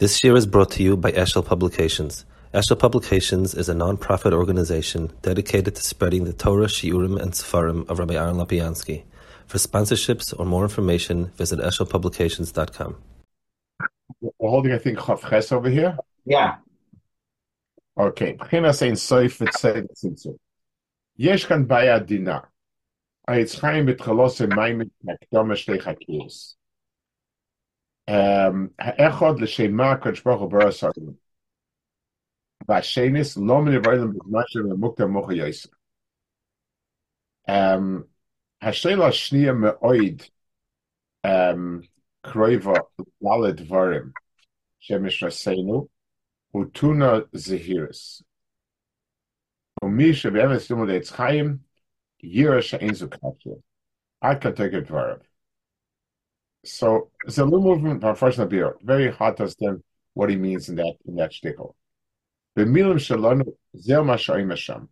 This year is brought to you by Eshel Publications. Eshel Publications is a non-profit organization dedicated to spreading the Torah, Shiurim, and Sefarim of Rabbi Aaron Lopiansky. For sponsorships or more information, visit eshelpublications.com. We're holding, I think, Chav Ches over here. Yeah. Okay. B'china saying soif v'tzed tzimtzum. Yesh kan baya dina. Ha'etz chaim b'tchalos emayim makdoma shtei chakiris. האחד לשמה הקדוש ברוך הוא ברא סרטן. והשניס לא מנבאים בזמן של מוקדם מוח יסר. השאלה השנייה מאוד קרובה לדלת דברים שמשרסנו הוא טונה זהירס. ומי שבאמת לימוד עץ חיים ירא שאין זו קטיה. עד כתגר דבריו. So little movement by first beer. Very hard to understand what he means in that in that shtickle. B'milim shalonu zel mashayim hasham.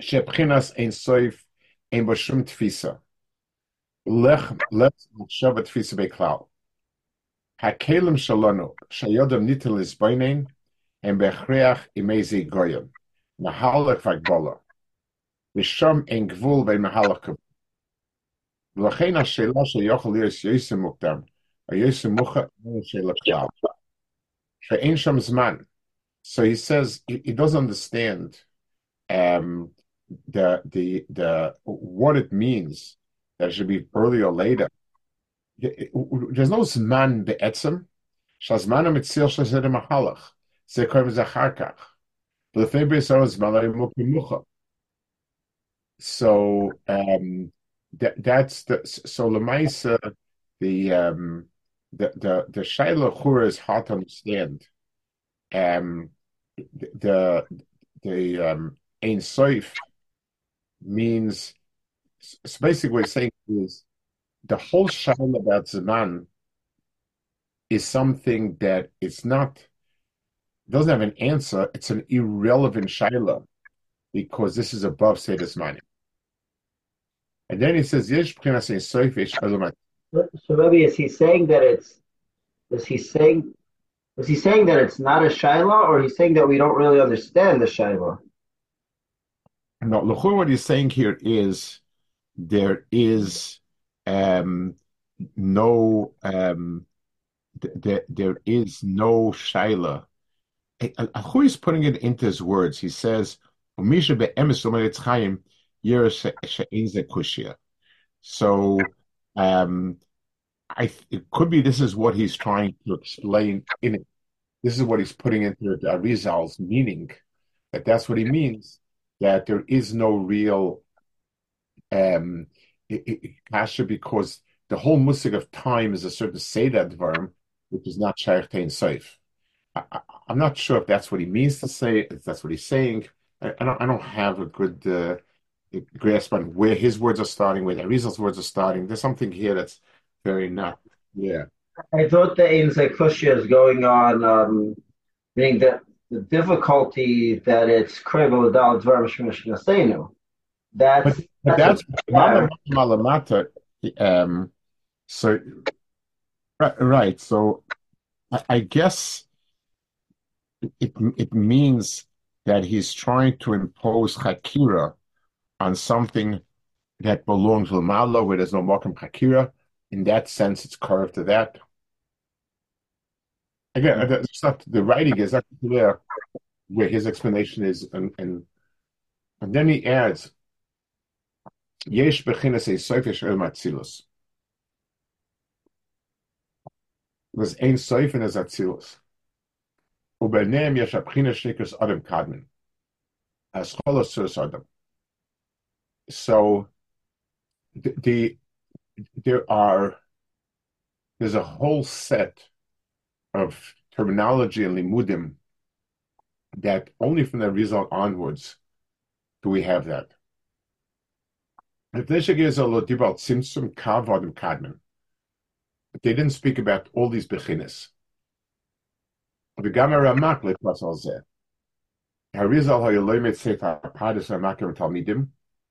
Shebchinas ein soif ein b'shum tfisa. Lech lech shabat tfisa beklal. Hakelim shalonu shayodam nitel is boinin and bechreach imezi goyim. Mahalach vagbola. B'sham ein gvul ולכן השאלה שיכול להיות יוסי מוקדם, היוסי מוחה אין שאלה כלל. שאין שם זמן. So he says he, he doesn't understand um, the the the what it means that it should be earlier or later. There's no zman be'etzem. שהזמן המציל של זה למחלך. זה קוראים לזה אחר כך. ולפני בישראל זמן היה מוכה. So um, that that's the so Lemaisa, the um the the the Shaila Chura is hard to understand. Um the the um Ein Soif means so basically what he's saying is the whole Shaila about Zaman is something that it's not doesn't have an answer, it's an irrelevant Shaila because this is above Sedis Mani. And then he says, Yesh So maybe is he saying that it's is he saying is he saying that it's not a Shaila or he's saying that we don't really understand the Shaila? No, Lachur, what he's saying here is there is um, no um, th- th- there is no Shaila. Lachur is putting it into his words. He says, Be'emes chaim so um, I it could be this is what he's trying to explain in it. This is what he's putting into the Arizal's meaning. That that's what he means. That there is no real um kasha because the whole musik of time is a certain Seder verb, which is not Shaykh Tain Seif. I'm not sure if that's what he means to say, if that's what he's saying. I, I don't, I don't have a good uh, grasp on where his words are starting, where Arizal's words are starting. There's something here that's very not, yeah. I thought the Ein Zekushya is going on, um, meaning that the difficulty that it's Krevel Dal Dvar Nasenu. That's but, but that's, that's Malamata. Um, so right, so I, I guess it it means that he's trying to impose Hakira on something that belongs to Malo, where there's no Mokum Hakira. In that sense, it's curved to that. Again, mm-hmm. it's not, the writing is not clear where his explanation is, and, and, and then he adds, Yesh bechinas soifish el matzilus. There's ein soif and there's atzilus. Ubenem yesh abchina shnikus adam kadmin. As cholos adam so the, the there are there's a whole set of terminology and limudim that only from the Arizal onwards do we have that. They didn't speak about all these bechinas. וגם הרמ"ק לתפס על זה. הריזל היה לא ימצא את הפרדס הרמ"ק עם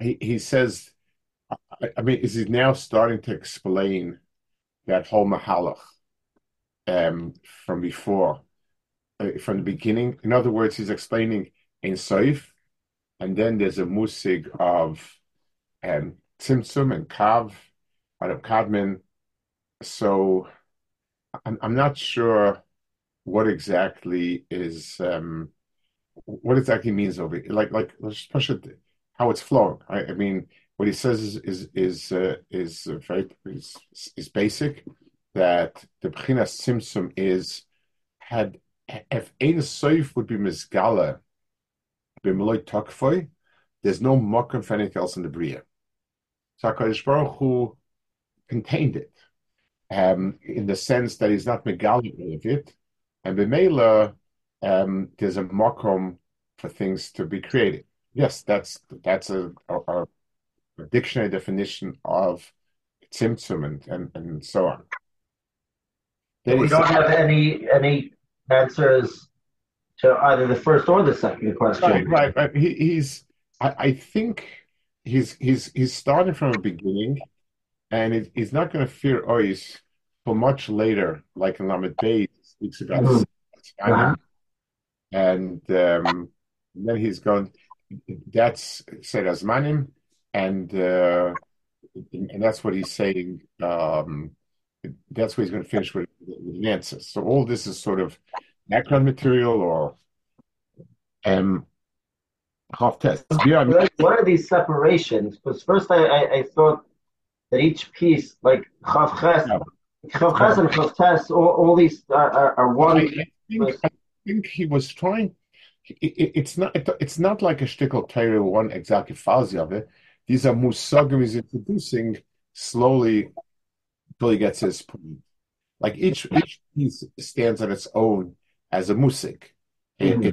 He he says, I, I mean, is he now starting to explain that whole mahalach um, from before, uh, from the beginning? In other words, he's explaining in Saif, and then there's a musig of um, Tzimtzum and Kav, Adam Kadmon. So I'm, I'm not sure what exactly is um, what exactly means over like like let's push it how it's flowing. I, I mean, what he says is is is uh, is very is, is basic that the Bchinas Simsum is had if Ein Soif would be Mizgala b'Meloy Tokfoy, there's no mokum for anything else in the Bria. So HaKadosh Baruch Hu contained it um, in the sense that he's not Megali of it, and b'Meila um, there's a mokum for things to be created. Yes, that's that's a, a, a dictionary definition of tzimtzum and, and, and so on. We don't have any any answers to either the first or the second question. Right, right. right. He, he's. I, I, think he's he's he's starting from a beginning, and it, he's not going to fear ois for much later, like in Lamed Bey speaks about. Mm-hmm. Uh-huh. And um, then he's gone. That's said as manim, and uh, and that's what he's saying. Um, that's what he's going to finish with, with an answer. So all this is sort of background material or um, half test. What are these separations? Because first I, I, I, thought that each piece, like chav ches, chav ches and chav tes, all, all these are, are, are one. I think, I think he was trying it, it's not it, it's not like a shtickle Torah one exactly follows of it. These are musagim he's introducing slowly until he gets his point. Like each each piece stands on its own as a musik. Mm-hmm.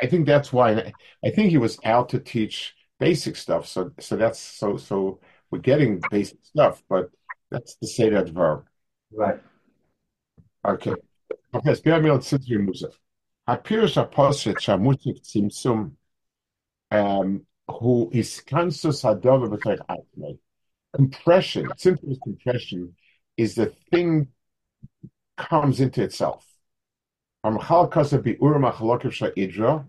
I think that's why I think he was out to teach basic stuff. So so that's so so we're getting basic stuff, but that's the say that verb. Right. Okay. Okay, spare me on Sidri appears apostle Mutik Simsum, um, who is cancer sadova b'tek atme. Compression, simple compression, is the thing comes into itself. Amchal kasa bi'ur machalokiv sha'idra,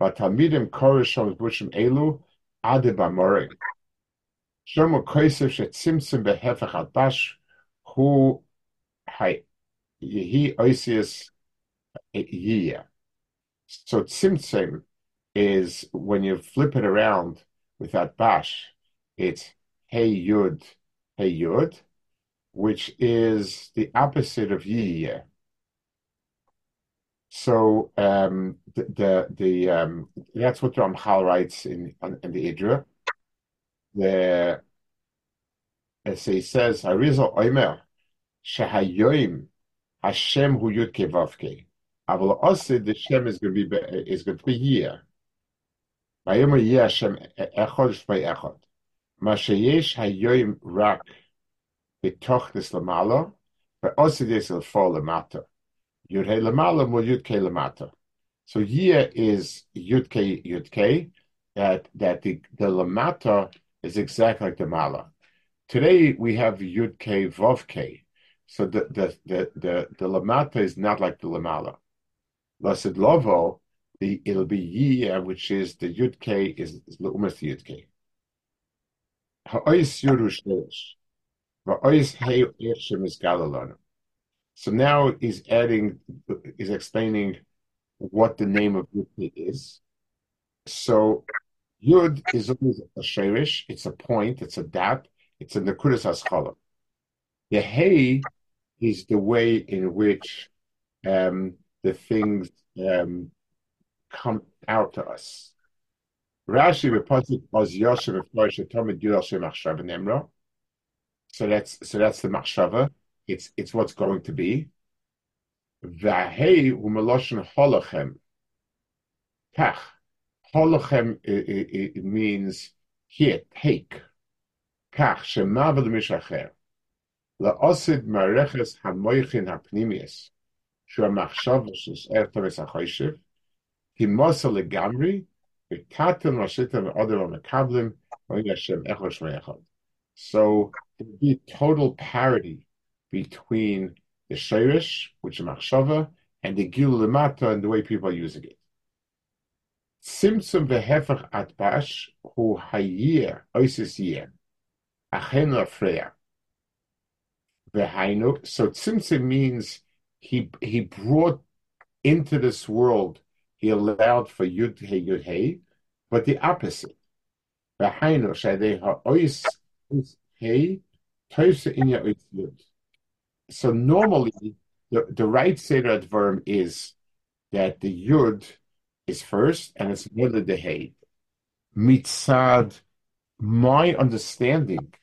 v'tamidim korishom bushim elu, ade b'amore. Shomu koisev she'tzimtzim behefech atbash, hu yehi oisius yiyah. So tzimtzim is when you flip it around with that bash, it's hey yud, hey yud, which is the opposite of yiyeh. So um, the the, the um, that's what Ramchal writes in in the Idra. The as he says, Harizal Omer, Shahayoim Hashem Hu Yud Kevavke. Aval also the Shem is going to be is going to be Yir. Vayomer Yir Hashem Echod Shmei Echod. Mashayesh Hayoyim Rak B'Tochnis Lamalo. Va'Osid is will fall Lamato. Yudhei Lamalo Mul Yudkei Lamato. So Yir is Yudkei Yudkei. That that the the Lamata is exactly like the Mala. Today we have Yudkei Vovkei. So the the the the, the lamata is not like the lamala. Lasid Lovo, the it'll be Yia, which is the Yud K is, is Lumas Yud K. So now he's adding, he's explaining what the name of Yud K is. So Yud is always a sherish, it's a point, it's a dat, it's a Nakudas Haskalah. The Hey is the way in which um, the things um, come out to us. Rashi reported was Yosef Nemra. So that's so that's the Machshava. it's it's what's going to be. V'ahei u'meloshen holochem. Kach. Holochem it, means here, take. Kach shemavad mishacher. La'osid mareches hamoichin hapnimius. So would be total parity between the Shirish, which is Machshava, and the Gil Lemata and the way people are using it. Simtsum vehefach atbash hu hayir oisis yir achenu afreya vehainu. So tzimtzum means he he brought into this world. He allowed for yud hey yud hey, but the opposite. So normally the, the right Seder Advarim is that the Yud is first and it's never the Hey. Mitzad, my understanding,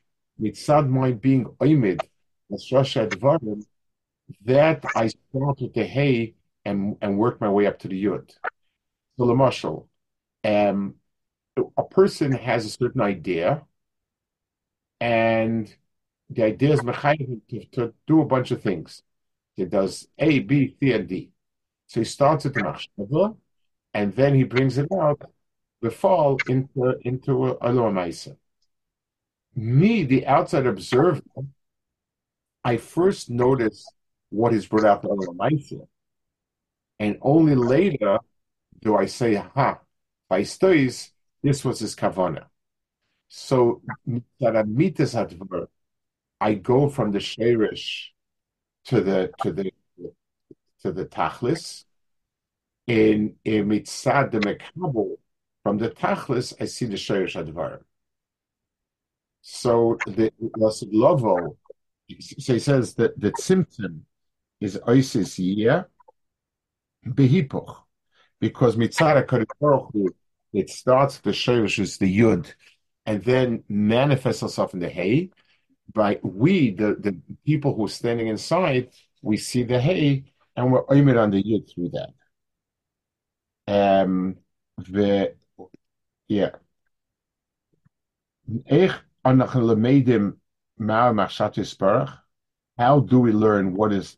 mitzad my being oimid, as Rosh Advarim, that I start with the Hey and, and work my way up to the Yud. So the marshal, um, a person has a certain idea and the idea is to, to do a bunch of things. He does A, B, C, and D. So he starts at the machshava, and then he brings it out, the fall into into a Maisa. Me, the outside observer, I first notice what is brought out the Maisa, and only later do I say, "Ha, by studies, this was his kavana." So that a mitzvah adver I go from the sherish to the to the to the tachlis. In mitzad the mekabel from the tachlis, I see the sherish advar. So the lovo, so he says that the symptom is oisis yia behipoch, because mitzad Baruch it starts the sherish is the yud, and then manifests itself in the hay by we, the, the people who are standing inside, we see the hay and we're oimid on the yud through that. Um, the yeah. How do we learn what is?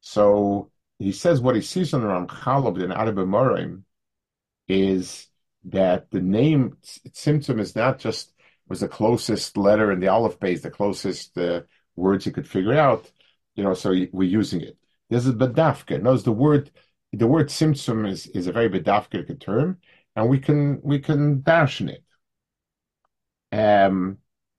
So he says what he sees on the Ramchal the Arabic is that the name Tzimtzum is not just was the closest letter in the Aleph base, the closest uh, words he could figure out. You know, so we're using it. This is bedafka. Notice the word, the word simtsum is, is a very bedafka term, and we can we can dash in it. Um,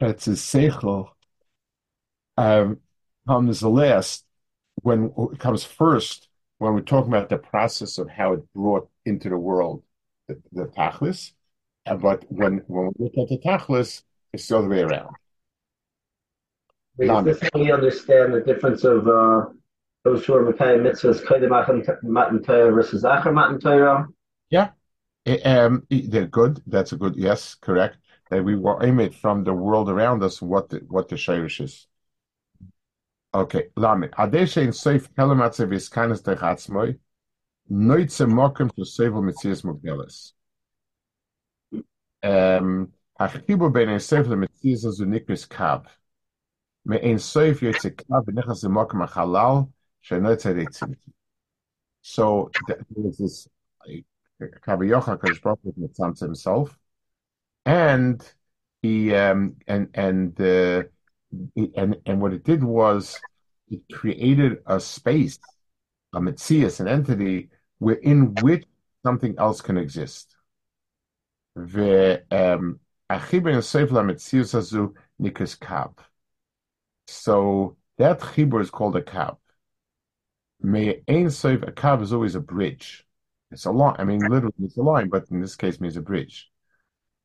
it's a seichel, um, comes last, when it comes first, when we're talking about the process of how it brought into the world the, the tachlis, but when when we look at the tachlis, it's the other way around. Is this how we understand the difference of uh, those who are Makai mitzvahs, Matan Torah versus Acher Matan Torah? Yeah, um, they're good. That's a good yes, correct. That we were aiming from the world around us what the what the shirish is. Okay, Lamed. Adeshe in Seif Kelamatzev is kindness dechatzmoi. Noitze mokem to sevel mitzias mugdeles. Um, Hachibur ben Yosef lemetzias zu nikris kav. Me'ein soif yitzikav v'nichas l'mokim ha'chalal she'no tzedek tzimtzum. So th- there was this Kavayocha Kadosh Baruch Hu himself, and he um, and and uh, and and what it did was it created a space, a mitzias, an entity within which something else can exist. The um. So that chibur is called a kav. May ein soif a kav is always a bridge. It's a line. I mean, literally, it's a line, but in this case, means a bridge.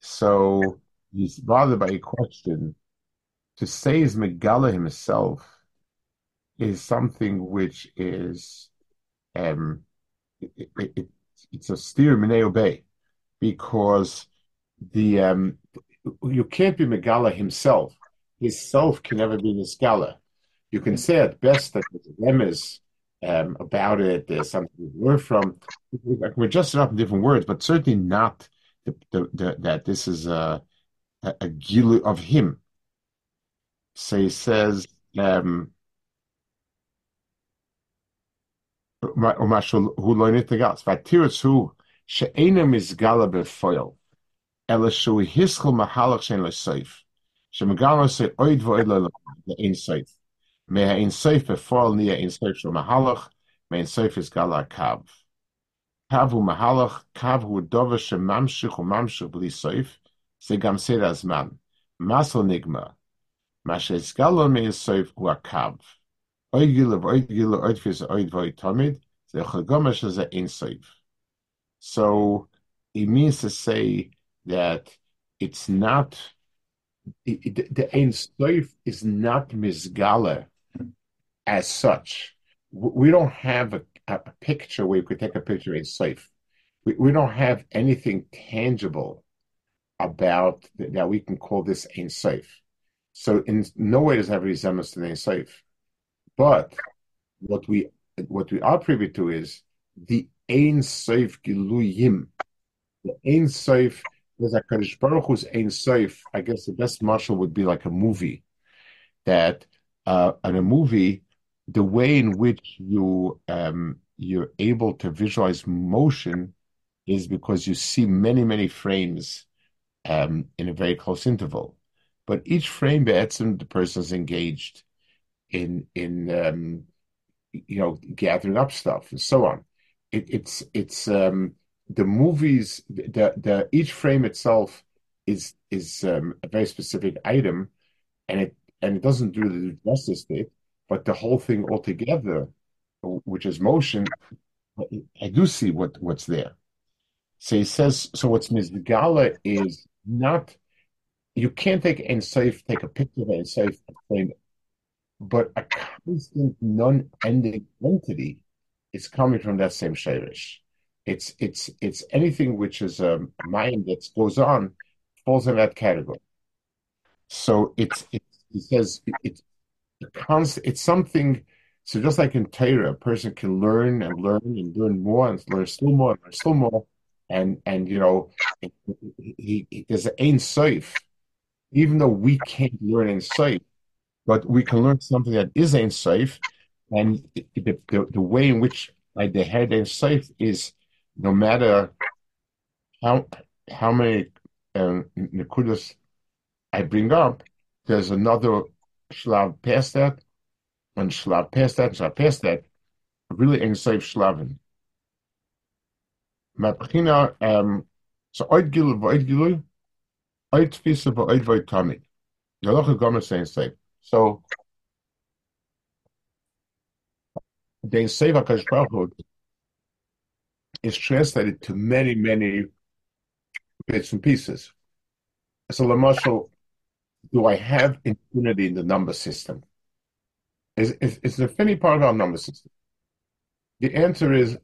So he's bothered by a question. To say is Megala himself is something which is um it, it, it, it's a steer minei obey because the um you can't be Megala himself. His self can never be Nisgala. You can say at best that a remiss um, about it, there's something to learn from. I can adjust it up in different words, but certainly not the, the, the, that this is a, a, a gilu of him. So he says, um, ומשהו הוא לא נתגס, והתירוץ הוא שאינו מסגלה בפועל, אלא שהוא הסחל מהלך שאין לו סוף, שמגלה עושה אויד ואויד May Ein Sof fall near Ein Sof Shel Mahalach, Meher Ein Sof is Gala Kav. Kav hu Mahalach, Kav hu Dova She Mamshich hu Mamshich Bli Sof, Ze Gam Ser Azman, Masel Nigma, Ma She Is Gala Meher Sof hu Akav. Oid Gila Oid Gila Oid Fis Void Tomid, Ze Chagoma She a Ein Sof. So it means to say that it's not it, it, the Ein Sof is not Mizgala as such. We don't have a, a picture where you could take a picture in Sof. We, we don't have anything tangible about th- that we can call this Ein Sof. So in no way does it have resemblance to Ein Sof. But what we what we are privy to is the Ein Sof Giluyim. The Ein Sof there's a Kadosh Baruch Hu's Ein Sof. I guess the best marshal would be like a movie. That uh, in a movie, the way in which you um, you're able to visualize motion is because you see many many frames um, in a very close interval. But each frame, the person is engaged in in um, you know gathering up stuff and so on. It, it's it's um, the movies. The the each frame itself is is um, a very specific item, and it and it doesn't do the justice to it. But the whole thing altogether, which is motion, I do see what what's there. So he says. So what's mizgala is not. You can't take and safe, take a picture of and safe it but a constant non-ending entity is coming from that same shirish. It's it's it's anything which is a mind that goes on falls in that category. So it's it says it's It's something. So just like in Torah, a person can learn and learn and learn more and learn still more and learn still more, and and you know, he, he, there's an ein soif. Even though we can't learn in soif, but we can learn something that is ain't safe, and the, the, the way in which like the head ain't safe is no matter how how many um, nekudas I bring up, there's another shlav past that, and shlav past that, and shlav past that, really ain't safe shlavin. Mabchina, um, so oid gilu v'oid gilu, oid tfisa v'oid v'oid tamid. The local government saying safe. So the Seva Kadosh Baruch is translated to many, many bits and pieces. So, Lamashal, do I have infinity in the number system? Is, is, is infinity part of our number system? The answer is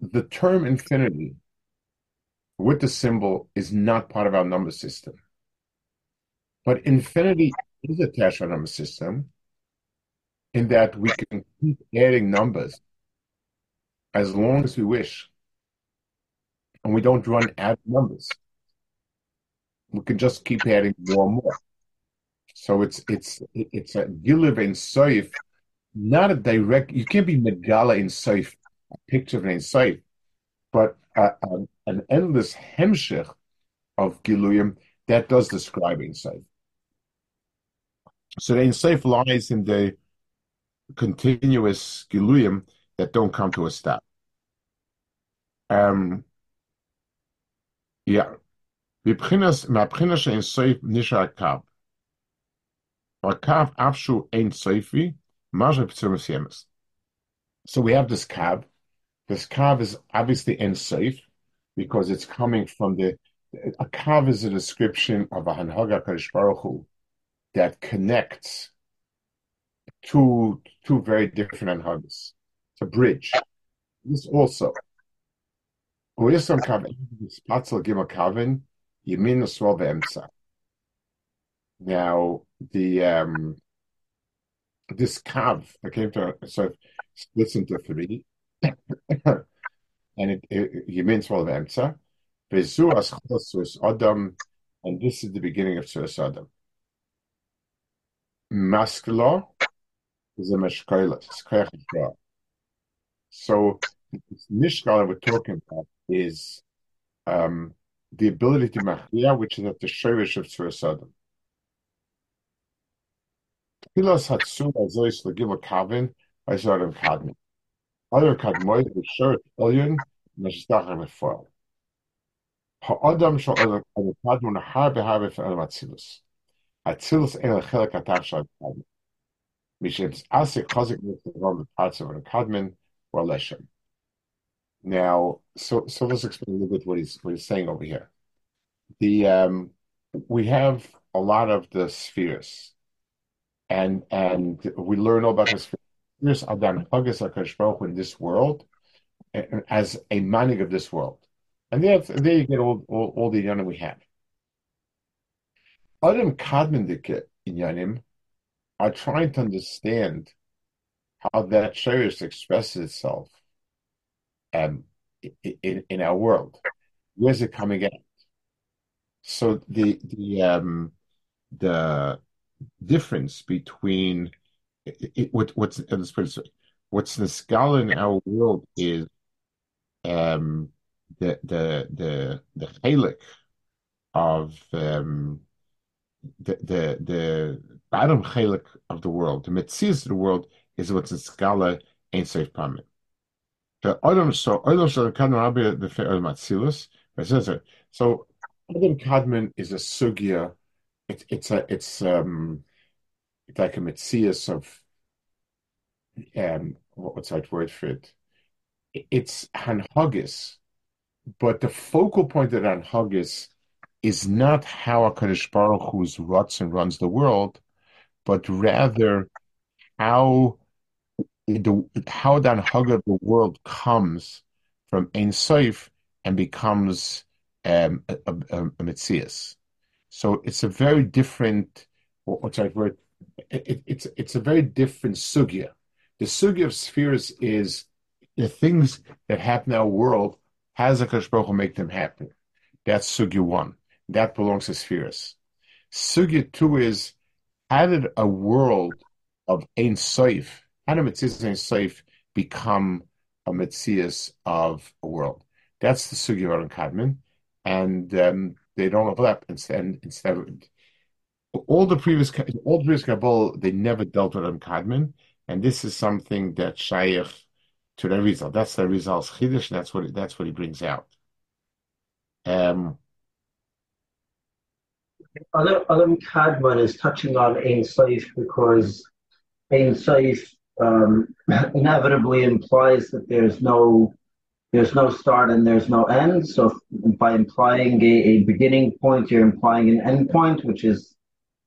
the term infinity with the symbol is not part of our number system. But infinity is attached to our number system in that we can keep adding numbers as long as we wish. And we don't run out of numbers. We can just keep adding more and more. So it's it's it's a Gilev in Seif, not a direct. You can't be Megala in Seif, a picture of an Seif, but a, a, an endless hemshich of Giluyim that does describe in Seif. So the in Seif lies in the continuous Giluyim that don't come to a stop. Um, yeah. מהבחינה שאין סוף נשאר הקו. הקו אף שהוא אין סופי, מה שבצורה מסוימת. So we have this kav. This kav is obviously in safe because it's coming from the a kav is a description of a hanhaga Kadosh Baruch Hu that connects two two very different hanhagas. It's a bridge. This also. Uyesam kav spatzel gimel kavin Yamin Be'emtza. Now, the um, this kav that came to so it splits into three, and it, it Yamin Yisrael Be'emtza. Bezu Aschos Adam, and this is the beginning of Suras Adam. Maskula is a meshkailas, So this mishkal we're talking about is um, the ability to machia, which is at the shirish of Tzur Pilas Hatsu Azois Lagila Kavin, I sort of Kadmin. Other Kadmoy, the shirt Elyon, Meshdach and Foil. Ha'adam shall other Kadmon Har Behabe for Elam Atzilus. Atzilus El Chelek Atav Shal Kadmin. Mishim's Asik Chazik Roman parts of a Kadmin or Leshem. Now, so so let's explain a little bit what he's what he's saying over here. The um, we have a lot of the spheres, and and we learn all about the spheres. Adan Haggis Akash in this world as a manik of this world, and there there you get all all, all the yanim we have. Adam in Yanim are trying to understand how that shirish expresses itself um, in, in our world. Where's it coming out? So the the um, the difference between it, it, what, what's what's the scala in our world is um, the the the the chalik of um, the the the bottom chalik of the world, the mitzvahs of the world is what's the scala ain't safe pamit. So Adam so Kadmon Rabbi the Fe'er Matzilus. So Adam Kadmon is a sugya. It, it's a it's um it's like a mitzias of um what's that word for it? It's hanhagis, but the focal point of hanhagis is not how a Kaddish Baruch Hu's ruts and runs the world, but rather how the, how hug of the world comes from Ein Sof and becomes um, a, a, a, Metzias. So it's a very different, what's that word? It, it's it's a very different sugya. The sugya of spheres is the things that happen in our world. Has a Baruch make them happen? That's sugya one. That belongs to spheres. Sugya two is did a world of Ein Sof how do Metzias and Seif become a Metzias of a world? That's the Sugi and Kadmon, and um, they don't overlap. Instead, instead of all the previous all the previous Kabbalah, they never dealt with Kadmon, and this is something that Shaykh to the Arizal. That's the Arizal's Chiddush. That's what that's what he brings out. Um, other Adam Kadmon is touching on Ein Seif because Ein Seif um, inevitably implies that there's no there's no start and there's no end. So by implying a, a beginning point, you're implying an end point, which is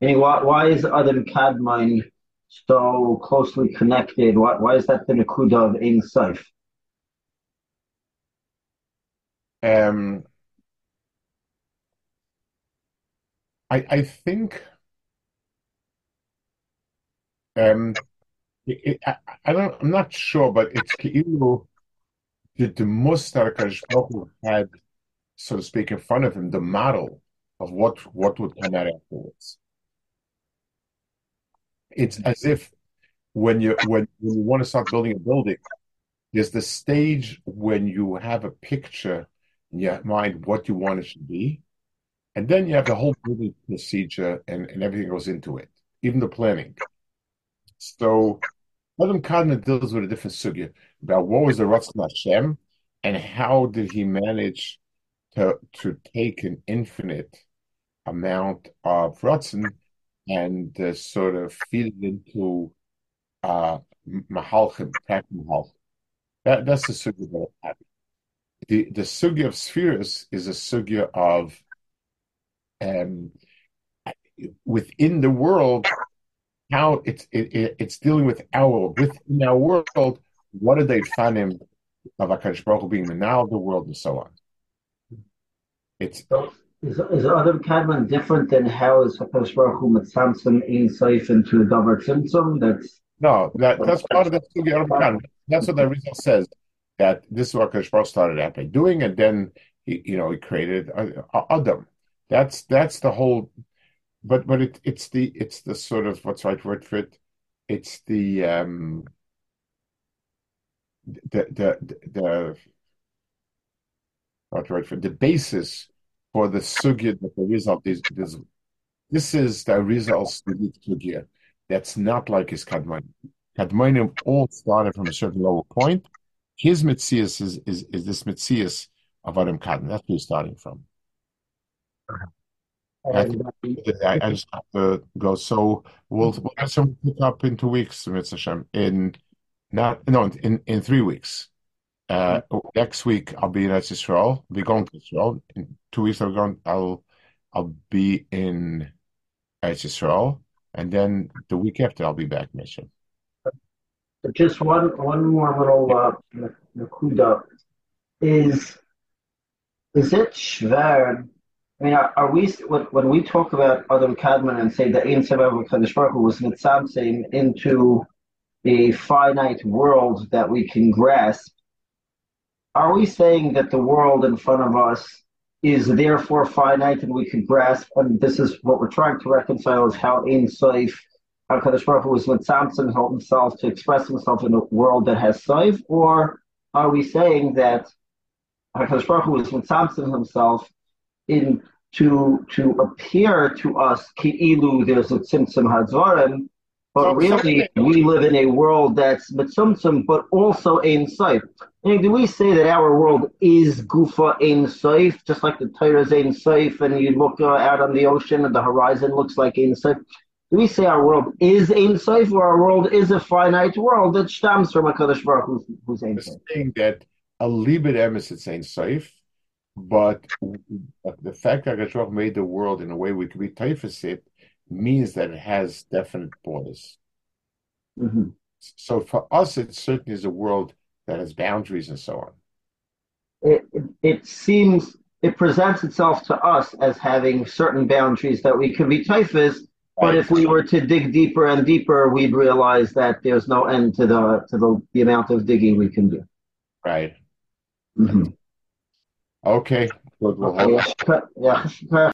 Meaning, why, why is Adam Kadmon so closely connected? Why, why is that the Nakuda of Ein Sof? Um, I I think um, it, I, I don't I'm not sure, but it's Keilu the the Mustar Baruch had, so to speak, in front of him the model of what what would come out afterwards. It's as if when you when, when you want to start building a building, there's the stage when you have a picture in your mind what you want it to be, and then you have the whole building procedure and, and everything goes into it, even the planning. So Adam Kadmon deals with a different sugya about what was the Ratzon Hashem and how did he manage to to take an infinite amount of Ratzon and uh, sort of feed it into uh, Mahalchim, Mahalchim. That, that's the sugya that I'm happy. The the sugya of spheres is a sugya of um, within the world how it's it, it's dealing with our within our world. What are they finding of Hakadosh Baruch Hu being the now of the world and so on? It's so is, is Adam Kadmon different than how is Hakadosh Baruch Hu mitzamtzim in seif into a davar tzimtzum? That's no, that that's part of the Kadmon. That's what the Arizal says that this is what Hakadosh Baruch started out by doing, and then he, you know, he created uh, Adam. That's that's the whole but but it, it's the it's the sort of what's the right word for it? It's the um the the the what's right for the basis for the sugya that the result is this this is the result sugya that's not like his kadmon. Kadmonim all started from a certain lower point. His mitzias is, is, is this mitzias of Adam Kadmon. That's where he's starting from. Uh-huh. I, I, I just have to go. So we'll we'll have some pick up in two weeks, Mitzvah Hashem. In not no in in three weeks. Uh, next week I'll be in Israel. I'll be going to Israel. In two weeks I'll go. I'll I'll be in Israel, and then the week after I'll be back, Mission. Just one one more little uh, nakuda is is it shver I mean, are, we when we talk about Adam Kadmon and say that Ein Sevav Kadosh Baruch Hu was mitzamtzim into a finite world that we can grasp? Are we saying that the world in front of us is therefore finite and we can grasp? And this is what we're trying to reconcile: is how Ein Seif Hakadosh Baruch Hu was mitzamtzim himself to express himself in a world that has Seif, or are we saying that Hakadosh Baruch Hu was mitzamtzim himself in to to appear to us ki'ilu there's a tzimtzum hadvarim, but really we live in a world that's mitzumtzum, but also ein saif. And do we say that our world is gufa ein saif, just like the Torah is ein saif, and you look uh, out on the ocean and the horizon looks like ein saif? Do we say our world is ein saif, or our world is a finite world that stems from a Kadosh Baruch who's, who's ein saif? Saying that a libid emes it's ein saif but the fact that Hakadosh made the world in a way we could be typhus it means that it has definite borders. Mm-hmm. So for us, it certainly is a world that has boundaries and so on. It, it, seems it presents itself to us as having certain boundaries that we could be typhus, but if we were to dig deeper and deeper, we'd realize that there's no end to the to the, the amount of digging we can do. Right. Mm-hmm. Okay. Good. Yeah.